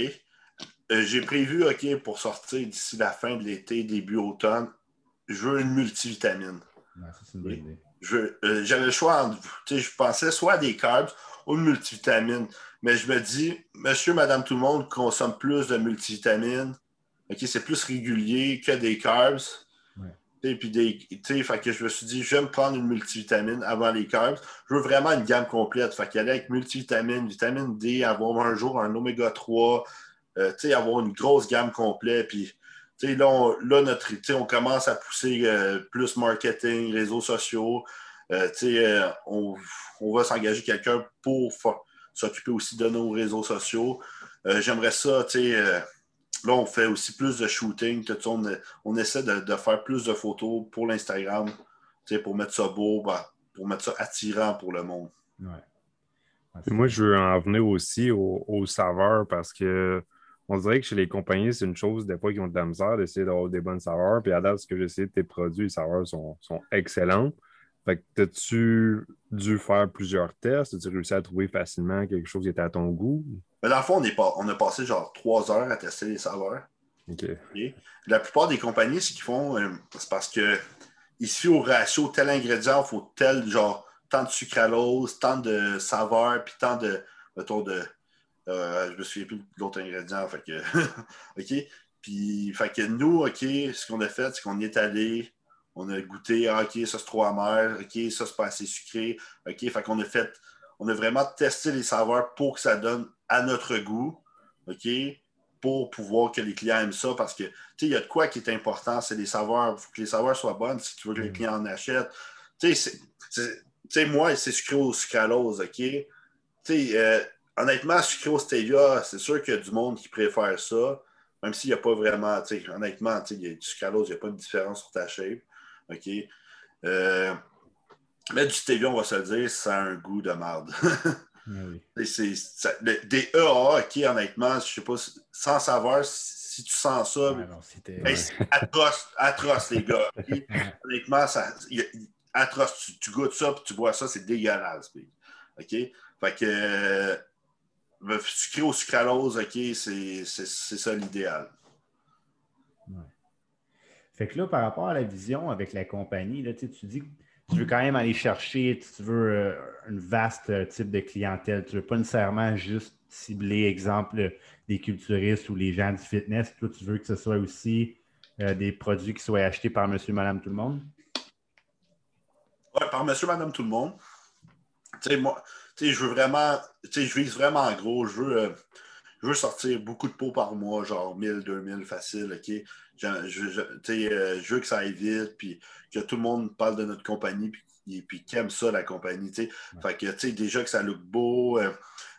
Euh, j'ai prévu, OK, pour sortir d'ici la fin de l'été, début automne, je veux une multivitamine. ça, c'est une bonne idée. Euh, j'avais le choix entre, je pensais soit des carbs ou une multivitamine. Mais je me dis, monsieur, madame, tout le monde consomme plus de multivitamines. OK, c'est plus régulier que des carbs. Puis des, fait je me suis dit, je vais me prendre une multivitamine avant les carbs. Je veux vraiment une gamme complète. Fait qu'aller avec multivitamine, vitamine D, avoir un jour un oméga 3, euh, avoir une grosse gamme complète. Puis là, on, là notre, on commence à pousser euh, plus marketing, réseaux sociaux. Euh, on, on, va s'engager quelqu'un pour s'occuper aussi de nos réseaux sociaux. J'aimerais ça, tu sais Là, on fait aussi plus de shooting. On, essaie de, faire plus de photos pour l'Instagram, pour mettre ça beau, ben, pour mettre ça attirant pour le monde. moi, je veux en venir aussi aux saveurs parce que on dirait que chez les compagnies, c'est une chose des fois qui ont de la misère d'essayer d'avoir des bonnes saveurs. Puis à date, ce que j'ai essayé de tes produits, les saveurs sont, sont excellentes. Fait que as-tu dû faire plusieurs tests? As-tu réussi à trouver facilement quelque chose qui était à ton goût? Mais dans le fond, on, est pas, on a passé genre trois heures à tester les saveurs. OK. La plupart des compagnies, ce qu'ils font, euh, c'est parce que suffit au ratio tel ingrédient, il faut tel genre tant de sucralose, tant de saveur, puis tant de, mettons, de. Euh, je me souviens plus de l'autre ingrédient. Fait que, OK? Puis, fait que nous, OK, ce qu'on a fait, c'est qu'on est allé, on a goûté, ah, OK, ça c'est trop amer, OK, ça c'est pas assez sucré, OK, fait qu'on a fait, on a vraiment testé les saveurs pour que ça donne à notre goût, OK, pour pouvoir que les clients aiment ça, parce que, tu sais, il y a de quoi qui est important, c'est les saveurs, il faut que les saveurs soient bonnes si tu veux que les mm. clients en achètent. Tu sais, moi, c'est sucré au sucralose, OK? Tu sais, euh, honnêtement, sucré au stevia, c'est sûr qu'il y a du monde qui préfère ça, même s'il n'y a pas vraiment, honnêtement, il y a du sucralose, il n'y a pas de différence sur ta shape. OK? Euh, mais du stevia, on va se le dire, ça a un goût de merde. Ah c'est, des EA, OK, honnêtement, je sais pas, sans savoir si tu sens ça, c'est atroce, atroce, les gars. honnêtement, ça, atroce. Tu, goûtes ça, puis tu bois ça, c'est dégueulasse. OK? Fait que euh, sucré au sucralose, OK, c'est ça l'idéal. Fait que là, par rapport à la vision avec la compagnie, là, tu dis que tu veux quand même aller chercher, tu veux euh, un vaste euh, type de clientèle. Tu ne veux pas nécessairement juste cibler, exemple, des culturistes ou les gens du fitness. Toi, tu veux que ce soit aussi euh, des produits qui soient achetés par monsieur, madame, tout le monde? Oui, par monsieur, madame, tout le monde. Tu sais, moi, tu sais, je veux vraiment, tu sais, je vise vraiment en gros. Je veux, je veux sortir beaucoup de pots par mois, genre 1000, 2000 facile, OK? Je, je, euh, je, veux que ça aille vite, puis que tout le monde parle de notre compagnie, puis, puis qu'ils aiment ça, la compagnie, Fait que, tu sais, déjà que ça look beau, euh,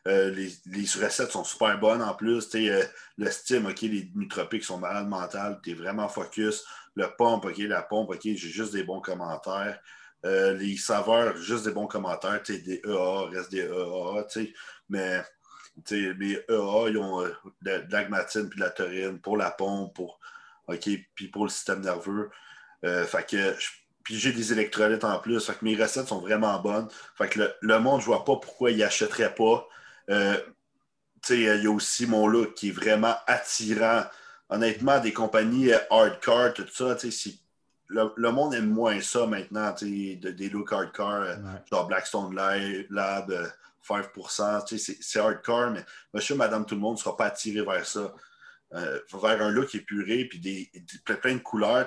euh, les, les, recettes sont super bonnes en plus, tu le Steam, OK, les nootropiques sont malades mentales, tu es vraiment focus. Le pompe, OK, la pompe, OK, j'ai juste des bons commentaires. les saveurs, juste des bons commentaires, tu des EA, reste des EA, tu sais, mais les EA, ils ont de, l'agmatine puis de la taurine pour la pompe, pour OK, puis pour le système nerveux. Euh, fait que puis j'ai des électrolytes en plus. Fait que mes recettes sont vraiment bonnes. Fait que le, monde, je vois pas pourquoi il achèterait pas. Euh, il y a aussi mon look qui est vraiment attirant. Honnêtement, des compagnies euh, hardcore, tout ça, le, le, monde aime moins ça maintenant, des looks hardcore, genre Blackstone Lab, 5%, c'est hardcore, mais monsieur, madame, tout le monde ne sera pas attiré vers ça. Euh, vers un look épuré, puis des, plein de couleurs,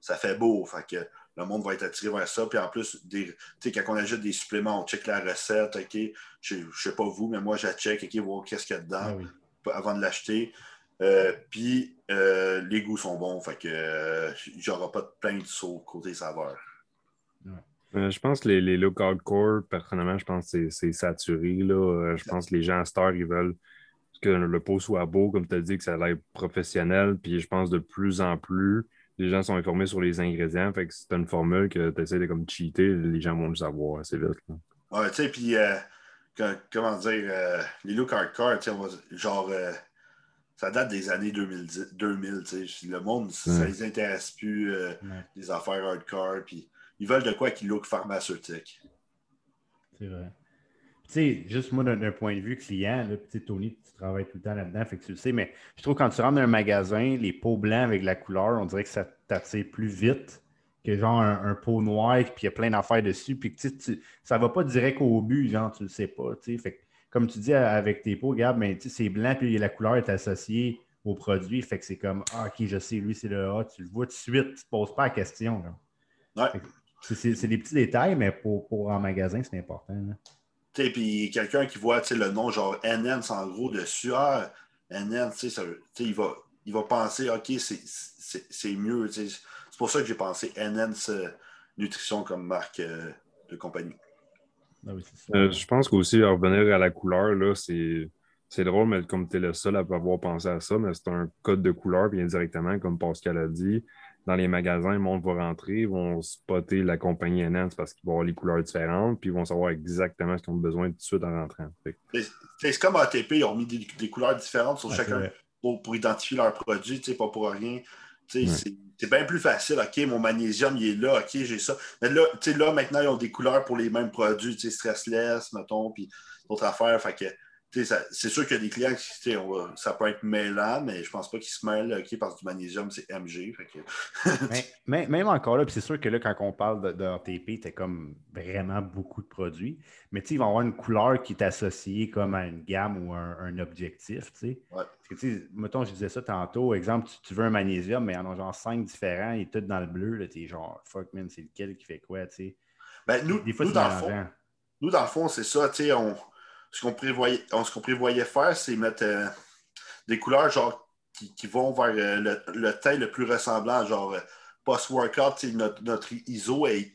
ça fait beau. Fait que le monde va être attiré vers ça. Puis en plus, des, quand on ajoute des suppléments, on check la recette, OK? Je ne sais pas vous, mais moi, je check, OK, voir qu'est-ce qu'il y a dedans ah avant de l'acheter. Euh, puis euh, les goûts sont bons, fait que j'aurai pas de plein de sauts côté saveur. Je pense que les, les look hardcore, personnellement, je pense que c'est saturé. Là. Je pense que les gens à Star, ils veulent que le pot soit beau, comme tu as dit, que ça a l'air professionnel. Puis je pense de plus en plus, les gens sont informés sur les ingrédients. Fait que c'est une formule que tu essaies de comme cheater, les gens vont le savoir assez vite. Ouais, tu sais, puis euh, comment dire, euh, les looks hardcore, genre, euh, ça date des années 2000, 2000 le monde, ça les intéresse plus, les affaires hardcore, puis ils veulent de quoi qui look pharmaceutique. C'est vrai. Tu sais, juste moi, d'un point de vue client, là, Tony, tu travailles tout le temps là-dedans, fait que tu le sais, mais je trouve que quand tu rentres dans un magasin, les pots blancs avec la couleur, on dirait que ça t'attire plus vite que genre un, pot noir, puis il y a plein d'affaires dessus, puis que tu, ça va pas direct au but, genre, tu le sais pas, tu sais. Fait comme tu dis avec tes pots, regarde, mais ben, c'est blanc, puis la couleur est associée au produit, fait que c'est comme, ah, ok, je sais, lui, c'est le A, tu le vois tout de suite, tu te poses pas la question. C'est des petits détails, mais pour, pour en magasin, c'est important. Puis quelqu'un qui voit le nom genre NN en gros dessus, ah, NN, il, va, il va penser, OK, c'est mieux. C'est pour ça que j'ai pensé NN Nutrition comme marque euh, de compagnie. Ah euh, je pense qu'aussi, revenir à la couleur, c'est drôle, mais comme tu es le seul à avoir pensé à ça, mais c'est un code de couleur, bien directement, comme Pascal a dit dans les magasins, le monde va rentrer, ils vont spotter la compagnie NN parce qu'ils vont avoir les couleurs différentes, puis ils vont savoir exactement ce qu'ils ont besoin tout de suite en rentrant. C'est comme ATP, ils ont mis des, couleurs différentes sur chacun pour, identifier leurs produits, pas pour rien. C'est bien plus facile. OK, mon magnésium, il est là. OK, j'ai ça. Mais là, là, maintenant, ils ont des couleurs pour les mêmes produits, stressless, mettons, puis d'autres affaires. Fait que c'est sûr qu'il y a des clients qui, ça peut être mêlant, mais je pense pas qu'ils se mêlent OK, parce que du magnésium, c'est MG. mais, même encore là, c'est sûr que là, quand on parle de, de RTP, tu comme vraiment beaucoup de produits. Mais ils vont avoir une couleur qui est associée comme à une gamme ou un, objectif. Ouais. Parce que, mettons, je disais ça tantôt. Exemple, tu, veux un magnésium, mais il y en a genre cinq différents et tout dans le bleu. Tu es genre, fuck man, c'est lequel qui fait quoi? Ben, nous, Des fois, nous, dans le fond, nous, dans le fond, c'est ça. On ce qu'on prévoyait, ce prévoyait faire, c'est mettre euh, des couleurs genre qui, vont vers euh, le, le, teint le plus ressemblant, genre euh, post-workout, notre, notre ISO est,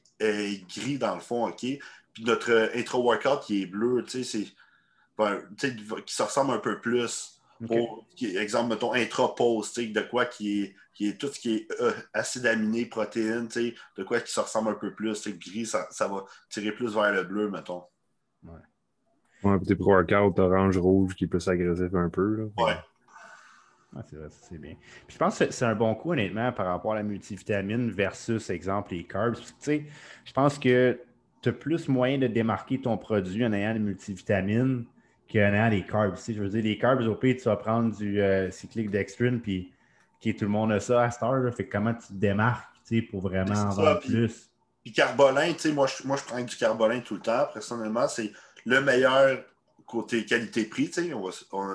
gris dans le fond, OK? Puis notre intro-workout qui est bleu, tu sais, c'est qui se ressemble un peu plus. Pour, exemple, mettons, intra-pose, de quoi qui est, qui est tout ce qui est acide aminé, protéines, de quoi qui se ressemble un peu plus. Gris, ça, ça, va tirer plus vers le bleu, mettons. Ouais. Ouais, petit workout orange-rouge qui peut s'agresser un peu. Là. Ouais. c'est vrai, c'est bien. Puis je pense que c'est un bon coup, honnêtement, par rapport à la multivitamine versus, exemple, les carbs. tu sais, je pense que tu as plus moyen de démarquer ton produit en ayant des multivitamines qu'en ayant les carbs. Tu je veux dire, les carbs, au pire, tu vas prendre du euh, cyclique dextrine, puis qui tout le monde a ça à cette heure. Fait comment tu te démarques tu sais, pour vraiment en avoir plus? Puis carbolin, tu sais, moi, moi, je prends du carbolin tout le temps. Personnellement, c'est le meilleur côté qualité-prix, tu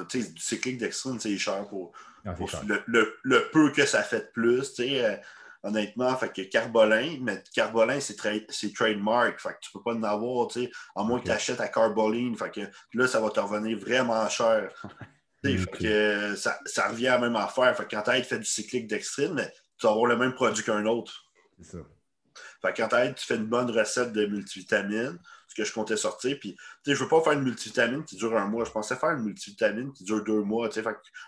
sais, du cyclique d'extrême, c'est cher pour, ah, Le, peu que ça fait de plus, tu sais. Euh, honnêtement, fait que Carbolin, mais Carbolin, c'est trademark. Fait que tu peux pas en avoir, tu sais, à moins que tu achètes à Carboline. Fait que là, ça va te revenir vraiment cher. Fait que ça, ça, revient à la même affaire. Fait que quand tu fait du cyclique d'extrême, tu vas avoir le même produit qu'un autre. C'est ça. Fait que quand tu fais une bonne recette de multivitamines, que je comptais sortir. Puis, je ne veux pas faire une multivitamine qui dure un mois. Je pensais faire une multivitamine qui dure deux mois.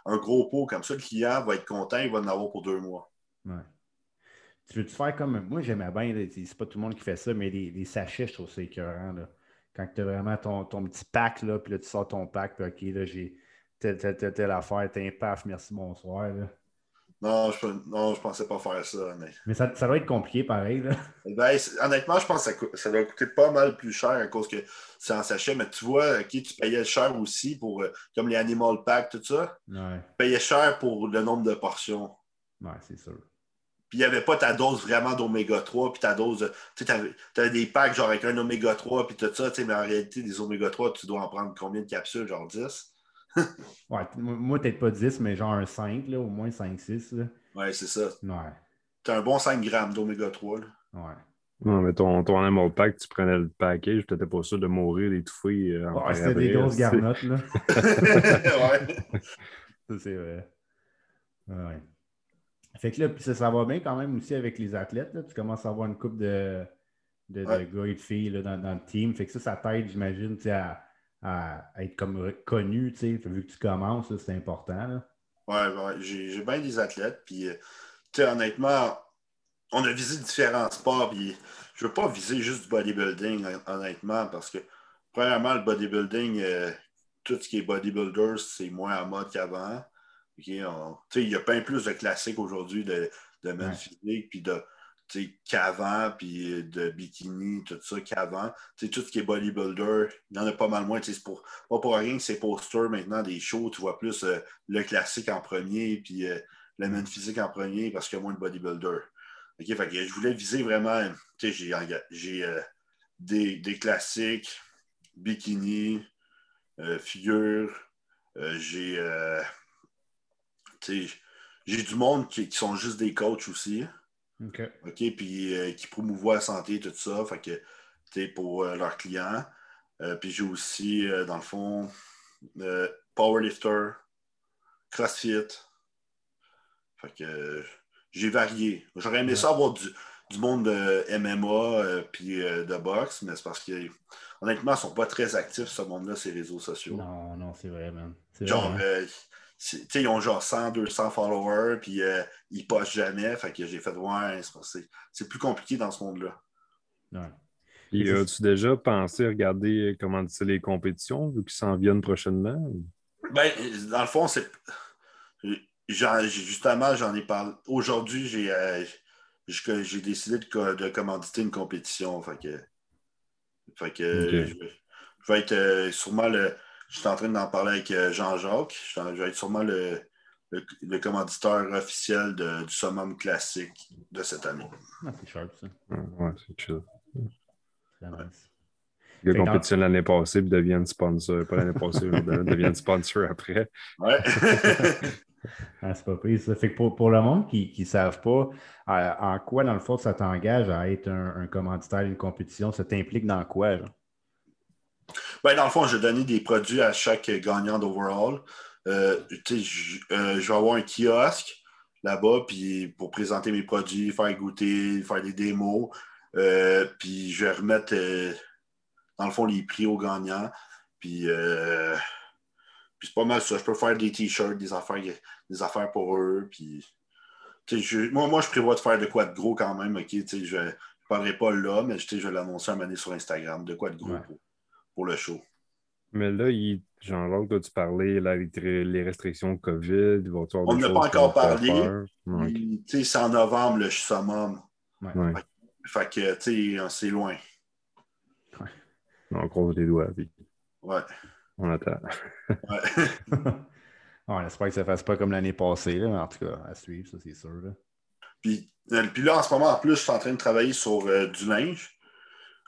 Un gros pot comme ça, le client va être content, il va en avoir pour deux mois. Ouais. Tu veux-tu faire comme. Moi, j'aimais bien, c'est pas tout le monde qui fait ça, mais les, sachets, je trouve ça écœurant. Là. Quand tu as vraiment ton, ton, petit pack, là, puis là, tu sors ton pack, puis OK, là, j'ai telle, telle, telle, telle affaire, t'es paf, merci, bonsoir. Là. Non, je ne pensais pas faire ça. Mais, mais ça, ça doit être compliqué pareil. Là. Ben, honnêtement, je pense que ça, ça, doit coûter pas mal plus cher à cause que c'est en sachet. Mais tu vois, qui tu payais cher aussi pour euh, comme les Animal Pack, tout ça. Ouais. Tu payais cher pour le nombre de portions. Ouais, c'est sûr. Puis il n'y avait pas ta dose vraiment d'oméga 3, puis ta dose. Tu avais, des packs genre avec un oméga 3, puis tout ça, mais en réalité, des oméga 3, tu dois en prendre combien de capsules, genre 10? ouais, moi, peut-être pas 10, mais genre un 5, là, au moins 5-6. Ouais, c'est ça. Ouais. T'as un bon 5 grammes d'oméga 3. Là. Ouais. Non, mais ton, ton animal pack, tu prenais le package, t'étais pas sûr de mourir, d'étouffer. Euh, ouais, c'était des grosses garnottes, là. ouais. Ça, c'est vrai. Ouais. Fait que là, ça, ça, va bien quand même aussi avec les athlètes. Là. Tu commences à avoir une coupe de, de, de gars et de filles là, dans, dans, le team. Fait que ça, ça t'aide, j'imagine, à, à, être comme connu, tu sais, vu que tu commences, c'est important. Là. Ouais, j'ai bien des athlètes, puis, euh, tu sais, honnêtement, on a visé différents sports, puis je veux pas viser juste du bodybuilding, honnêtement, parce que, premièrement, le bodybuilding, euh, tout ce qui est bodybuilder, c'est moins en mode qu'avant. il y a plein plus de classiques aujourd'hui de, de men physique, puis de qu'avant, puis euh, de bikini, tout ça, qu'avant. Tout ce qui est bodybuilder, il y en a pas mal moins. C'est pour, pas pour rien que c'est posters maintenant des shows, tu vois plus euh, le classique en premier, puis euh, le physique en premier, parce qu'il y a moins de bodybuilder. OK, fait que je voulais viser vraiment, j'ai des, des, classiques, bikini, figure, j'ai j'ai du monde qui, qui, sont juste des coachs aussi. OK. OK, puis euh, qui promouvoient la santé, tout ça, fait que, tu pour euh, leurs clients. Euh, puis j'ai aussi, dans le fond, powerlifter, CrossFit. Fait que j'ai varié. J'aurais aimé ça avoir du, monde de MMA puis de boxe, mais c'est parce que honnêtement, ils ne sont pas très actifs, ce monde-là, ces réseaux sociaux. Non, non, c'est vrai, man. Genre, ils ont genre 100, 200 followers, puis euh, ils postent jamais. Fait que j'ai fait, ouais, c'est plus compliqué dans ce monde-là. Ouais. as-tu déjà pensé regarder comment c'est les compétitions, vu qu'ils s'en viennent prochainement? Ben, dans le fond, c'est. Justement, j'en ai parlé. Aujourd'hui, j'ai euh, j'ai décidé de, de, commanditer une compétition. Fait que, fait que je, vais être euh, sûrement le je suis en train d'en parler avec euh, Jean-Jacques. Je vais être sûrement le, le, commanditeur officiel du summum classique de cette année. Ah, c'est sharp, ça. Ouais, c'est chill. Très nice. L'année passée puis deviennent sponsor. Pas l'année passée, deviennent sponsor après. Ouais. ah, c'est pas pire, ça. Fait que pour, pour le monde qui ne savent pas en quoi, dans le fond, ça t'engage à être un, un commanditaire d'une compétition, ça t'implique dans quoi? Là? Ben, dans le fond, je vais donner des produits à chaque gagnant d'overall. Euh, je, euh, je vais avoir un kiosque là-bas puis pour présenter mes produits, faire goûter, faire des démos. Euh, puis je vais remettre, dans le fond, les prix aux gagnants. Puis, puis c'est pas mal ça. Je peux faire des t-shirts, des affaires, des affaires pour eux. Puis, moi, moi, je prévois de faire de quoi de gros quand même. ok? Je ne parlerai pas là, mais je vais l'annoncer un moment sur Instagram. De quoi de gros pour le show. Mais là, il, genre, toi, tu parlais là, les restrictions COVID. On n'a pas encore parlé. C'est en novembre, le summum. Ouais. Fait, que, tu sais, c'est loin. Ouais. On croise les doigts. Puis... Ouais. On attend. ouais. on espère que ça ne fasse pas comme l'année passée, là, mais en tout cas, à suivre, ça, c'est sûr. Là. Puis, euh, puis là, en ce moment, en plus, je suis en train de travailler sur euh, du linge.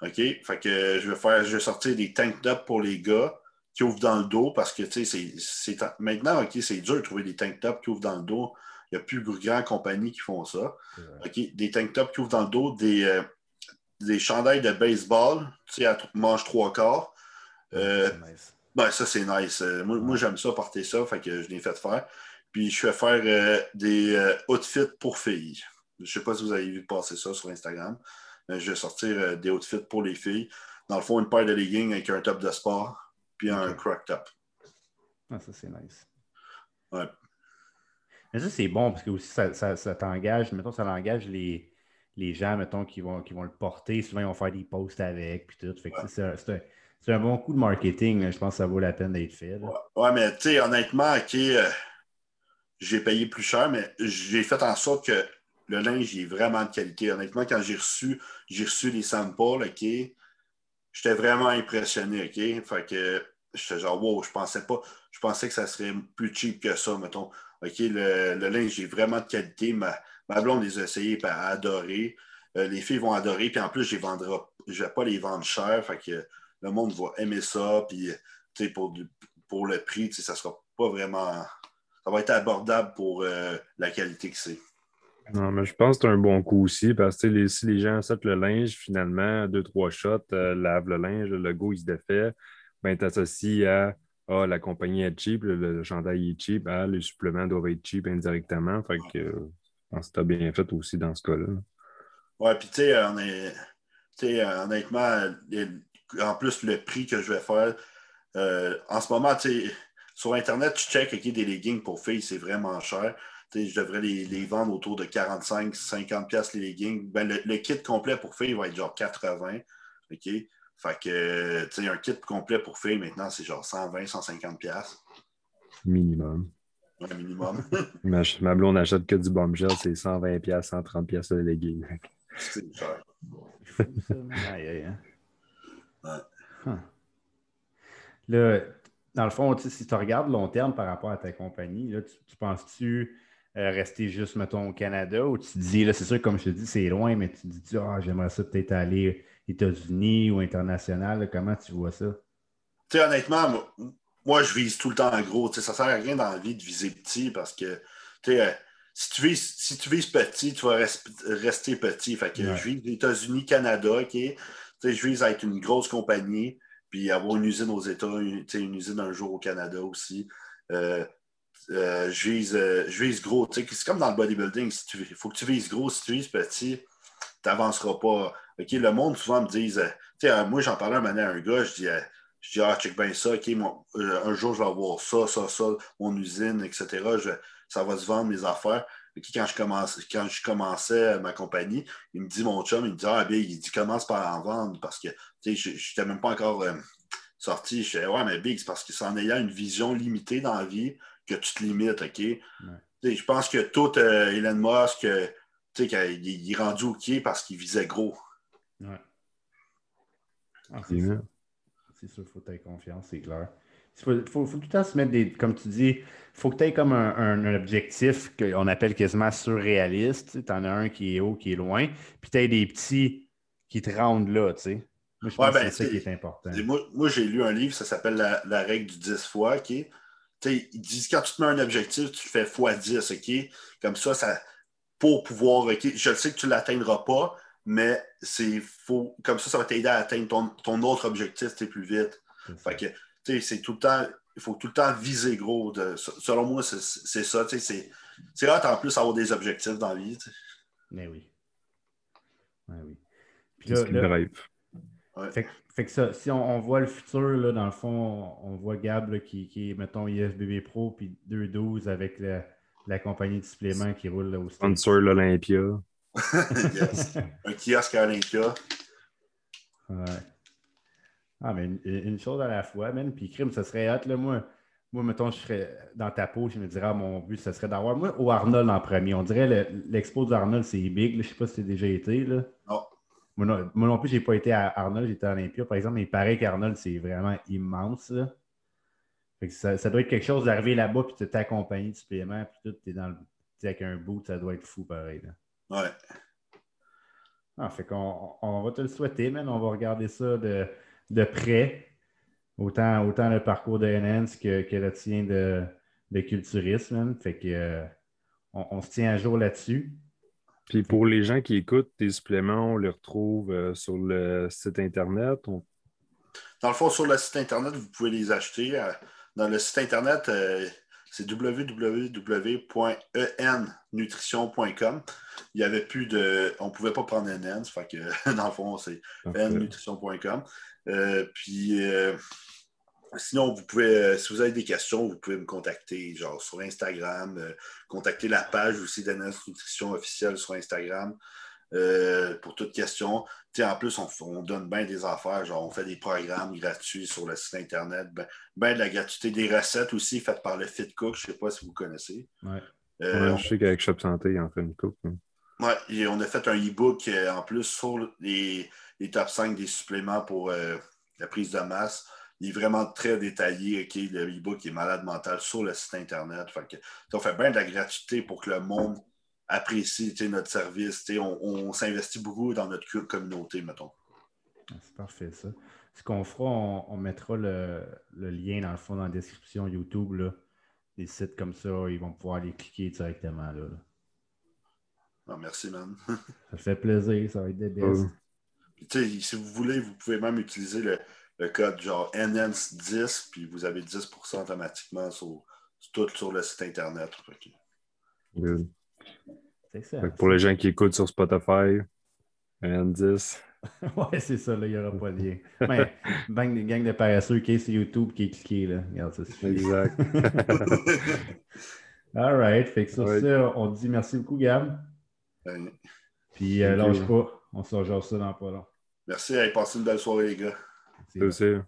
OK? Fait que je vais faire, je vais sortir des tank tops pour les gars qui ouvrent dans le dos parce que, tu sais, c'est, maintenant, OK, c'est dur de trouver des tank tops qui ouvrent dans le dos. Il n'y a plus de grandes compagnies qui font ça. OK? Des tank tops qui ouvrent dans le dos, des, euh, des chandails de baseball, tu sais, à manche trois quarts. Euh, ben, ça, c'est nice. Euh, moi, j'aime ça, porter ça, fait que je l'ai fait faire. Puis, je vais faire des outfits pour filles. Je ne sais pas si vous avez vu passer ça sur Instagram. Euh, je vais sortir euh, des outfits pour les filles. Dans le fond, une paire de leggings avec un top de sport, puis un croc top. Ah, ça, c'est nice. Ouais. Mais ça, c'est bon parce que aussi, ça, ça, t'engage, mettons, ça engage les, les gens, mettons, qui vont, qui vont le porter. Souvent, ils vont faire des posts avec, puis tout. Fait que c'est un, bon coup de marketing. Je pense que ça vaut la peine d'être fait. Ouais, mais tu sais, honnêtement, OK, euh, j'ai payé plus cher, mais j'ai fait en sorte que le linge est vraiment de qualité. Honnêtement, quand j'ai reçu, j'ai reçu les samples, OK, j'étais vraiment impressionné, OK? Fait que j'étais genre, wow, je pensais pas, je pensais que ça serait plus cheap que ça, mettons. OK, le, linge est vraiment de qualité. Ma, ma blonde les a essayés, et a adoré. Euh, les filles vont adorer, puis en plus, je ne vais pas les vendre cher, fait que le monde va aimer ça, puis pour, pour le prix, ça sera pas vraiment. Ça va être abordable pour euh, la qualité que c'est. Non, mais je pense que c'est un bon coup aussi parce que si les gens sortent le linge, finalement, deux, trois shots, euh, lavent le linge, le logo il se défait, ben, tu associes à ah, la compagnie est cheap, le, chandail est cheap, ah, les suppléments doivent être cheap indirectement. Fait que je pense que tu bien fait aussi dans ce cas-là. Ouais, puis tu sais, est. Euh, honnêtement, en plus, le prix que je vais faire, euh, en ce moment, sur Internet, tu check okay, des leggings pour filles, c'est vraiment cher je devrais les, vendre autour de 45-50$ les leggings. Ben, le, kit complet pour filles va être genre 80. OK? Fait que, tu sais, un kit complet pour filles, maintenant, c'est genre 120-150$. Minimum. Ouais, minimum. ma, ma blonde n'achète que du bombshell, c'est 120$, 130$ le legging. C'est cher. aïe, aïe, Ouais. Là, dans le fond, si tu regardes long terme par rapport à ta compagnie, là, tu penses-tu euh, rester juste, mettons, au Canada ou tu te dis, là, c'est sûr, comme je te dis, c'est loin, mais tu te dis, ah, j'aimerais ça peut-être aller aux États-Unis ou international. comment tu vois ça? Tu sais, honnêtement, moi, je vise tout le temps en gros. ça ne sert à rien dans la vie de viser petit parce que, tu sais, euh, si tu, vises, si tu vises petit, tu vas rester petit. Fait que je vise États-Unis, Canada, OK? je vise à être une grosse compagnie, puis avoir une usine aux États, une, une usine un jour au Canada aussi. Euh, euh, je, vise, euh, je, vise, gros. C'est comme dans le bodybuilding. Il faut que tu vises gros. Si tu vises petit, tu n'avanceras pas. Le monde, souvent, me dit euh, moi, j'en parlais un moment à un gars, je dis, je dis ah, check bien ça. un jour, je vais avoir ça, ça, ça, mon usine, etc. ça va se vendre, mes affaires. quand, je commence, quand je commençais ma compagnie, il me dit, mon chum, il me dit, ah, bien, il dit, commence par en vendre parce que je n'étais même pas encore sorti. Je disais, ouais, mais Big, c'est parce que c'est en ayant une vision limitée dans la vie que tu te limites, OK? Je pense que tout euh, Elon Musk, euh, il, il, est rendu OK parce qu'il visait gros. Ouais. Ah, c'est sûr, il faut avoir confiance, c'est clair. Il faut, tout le temps se mettre des. Comme tu dis, il faut que tu aies comme un, objectif qu'on appelle quasiment surréaliste. Tu en as un qui est haut, qui est loin, puis tu as des petits qui te rendent là, tu sais. Moi, je pense que ben, c'est ça qui est important. Moi, j'ai lu un livre, ça s'appelle la, règle du 10 fois, OK? Ils disent quand tu te mets un objectif, tu fais x10, OK? Comme ça, ça pour pouvoir, OK, je sais que tu ne l'atteindras pas, mais c'est faux. Comme ça, ça va t'aider à atteindre ton, autre objectif plus vite. Fait que, tu sais, c'est tout le temps, il faut tout le temps viser gros. De, selon moi, c'est ça. Tu sais, c'est rare en plus avoir des objectifs dans la vie. Mais oui. Mais oui. Puis là, fait, que ça, si on, voit le futur, là, dans le fond, on, voit Gab qui, qui est, mettons, IFBB Pro, puis 2-12 avec la, compagnie de suppléments qui roule là, au Sponsor l'Olympia. yes. Un kiosque à Olympia. Ouais. Ah, mais une, chose à la fois, même. Puis, crime, ça serait hâte, là, moi. Moi, mettons, je serais dans ta peau, je me dirais, ah, mon but, ce serait d'avoir, moi, au Arnold en premier. On dirait l'expo du Arnold, c'est big. Je ne sais pas si tu déjà été. Là. Non. Moi non, plus, je n'ai pas été à Arnold, j'étais à Olympia, par exemple, mais il paraît qu'Arnold, c'est vraiment immense. ça, doit être quelque chose d'arriver là-bas, puis de t'accompagner de supplément, puis tout, tu es dans le, avec un boot, ça doit être fou pareil. Là. Ouais. Ah, fait qu'on on va te le souhaiter, man. On va regarder ça de, de près. Autant, autant le parcours de NNS que, que le tien de, de culturisme. Fait que euh, on, se tient à jour là-dessus. Puis pour les gens qui écoutent tes suppléments, on les retrouve euh, sur le site Internet. Dans le fond, sur le site Internet, vous pouvez les acheter. Euh, dans le site Internet, euh, c'est www.ennutrition.com. Il n'y avait plus de. On ne pouvait pas prendre NN, fait que dans le fond, c'est ennutrition.com. puis Sinon, vous pouvez, euh, si vous avez des questions, vous pouvez me contacter genre sur Instagram, euh, contacter la page aussi d'Anas Nutrition officielle sur Instagram euh, pour toute question. en plus, on, donne bien des affaires, genre on fait des programmes gratuits sur le site Internet, ben, ben de la gratuité, des recettes aussi faites par le Fit Cook, je ne sais pas si vous connaissez. Ouais. je sais qu'avec Shop Santé, il en fait une coupe. Hein. Oui, et on a fait un e-book en plus sur les, les top 5 des suppléments pour la prise de masse il est vraiment très détaillé. Le e-book est malade mental sur le site Internet. Fait que, on fait bien de la gratuité pour que le monde apprécie notre service. On, s'investit beaucoup dans notre communauté, mettons. Ah, c'est parfait, ça. Ce qu'on fera, on, mettra le, lien dans le fond dans la description YouTube. Là. Des sites comme ça, ils vont pouvoir aller cliquer directement. Là, ah, merci, man. ça fait plaisir, ça va être des best. si vous voulez, vous pouvez même utiliser le, le code genre NNS10, puis vous avez 10% automatiquement sur, tout sur le site Internet. pour les gens qui écoutent sur Spotify, NN10. ouais, c'est ça, là, il n'y aura pas de lien. Mais, bang, des gangs de paresseux qui est sur YouTube qui est cliqué, là. Regarde, ça Exact. All right. Fait que sur ça, on dit merci beaucoup, Gab. Puis, euh, lâche pas. On se rejoint ça dans pas long. Merci. Allez, passez une belle soirée, les gars. Sí, Entonces.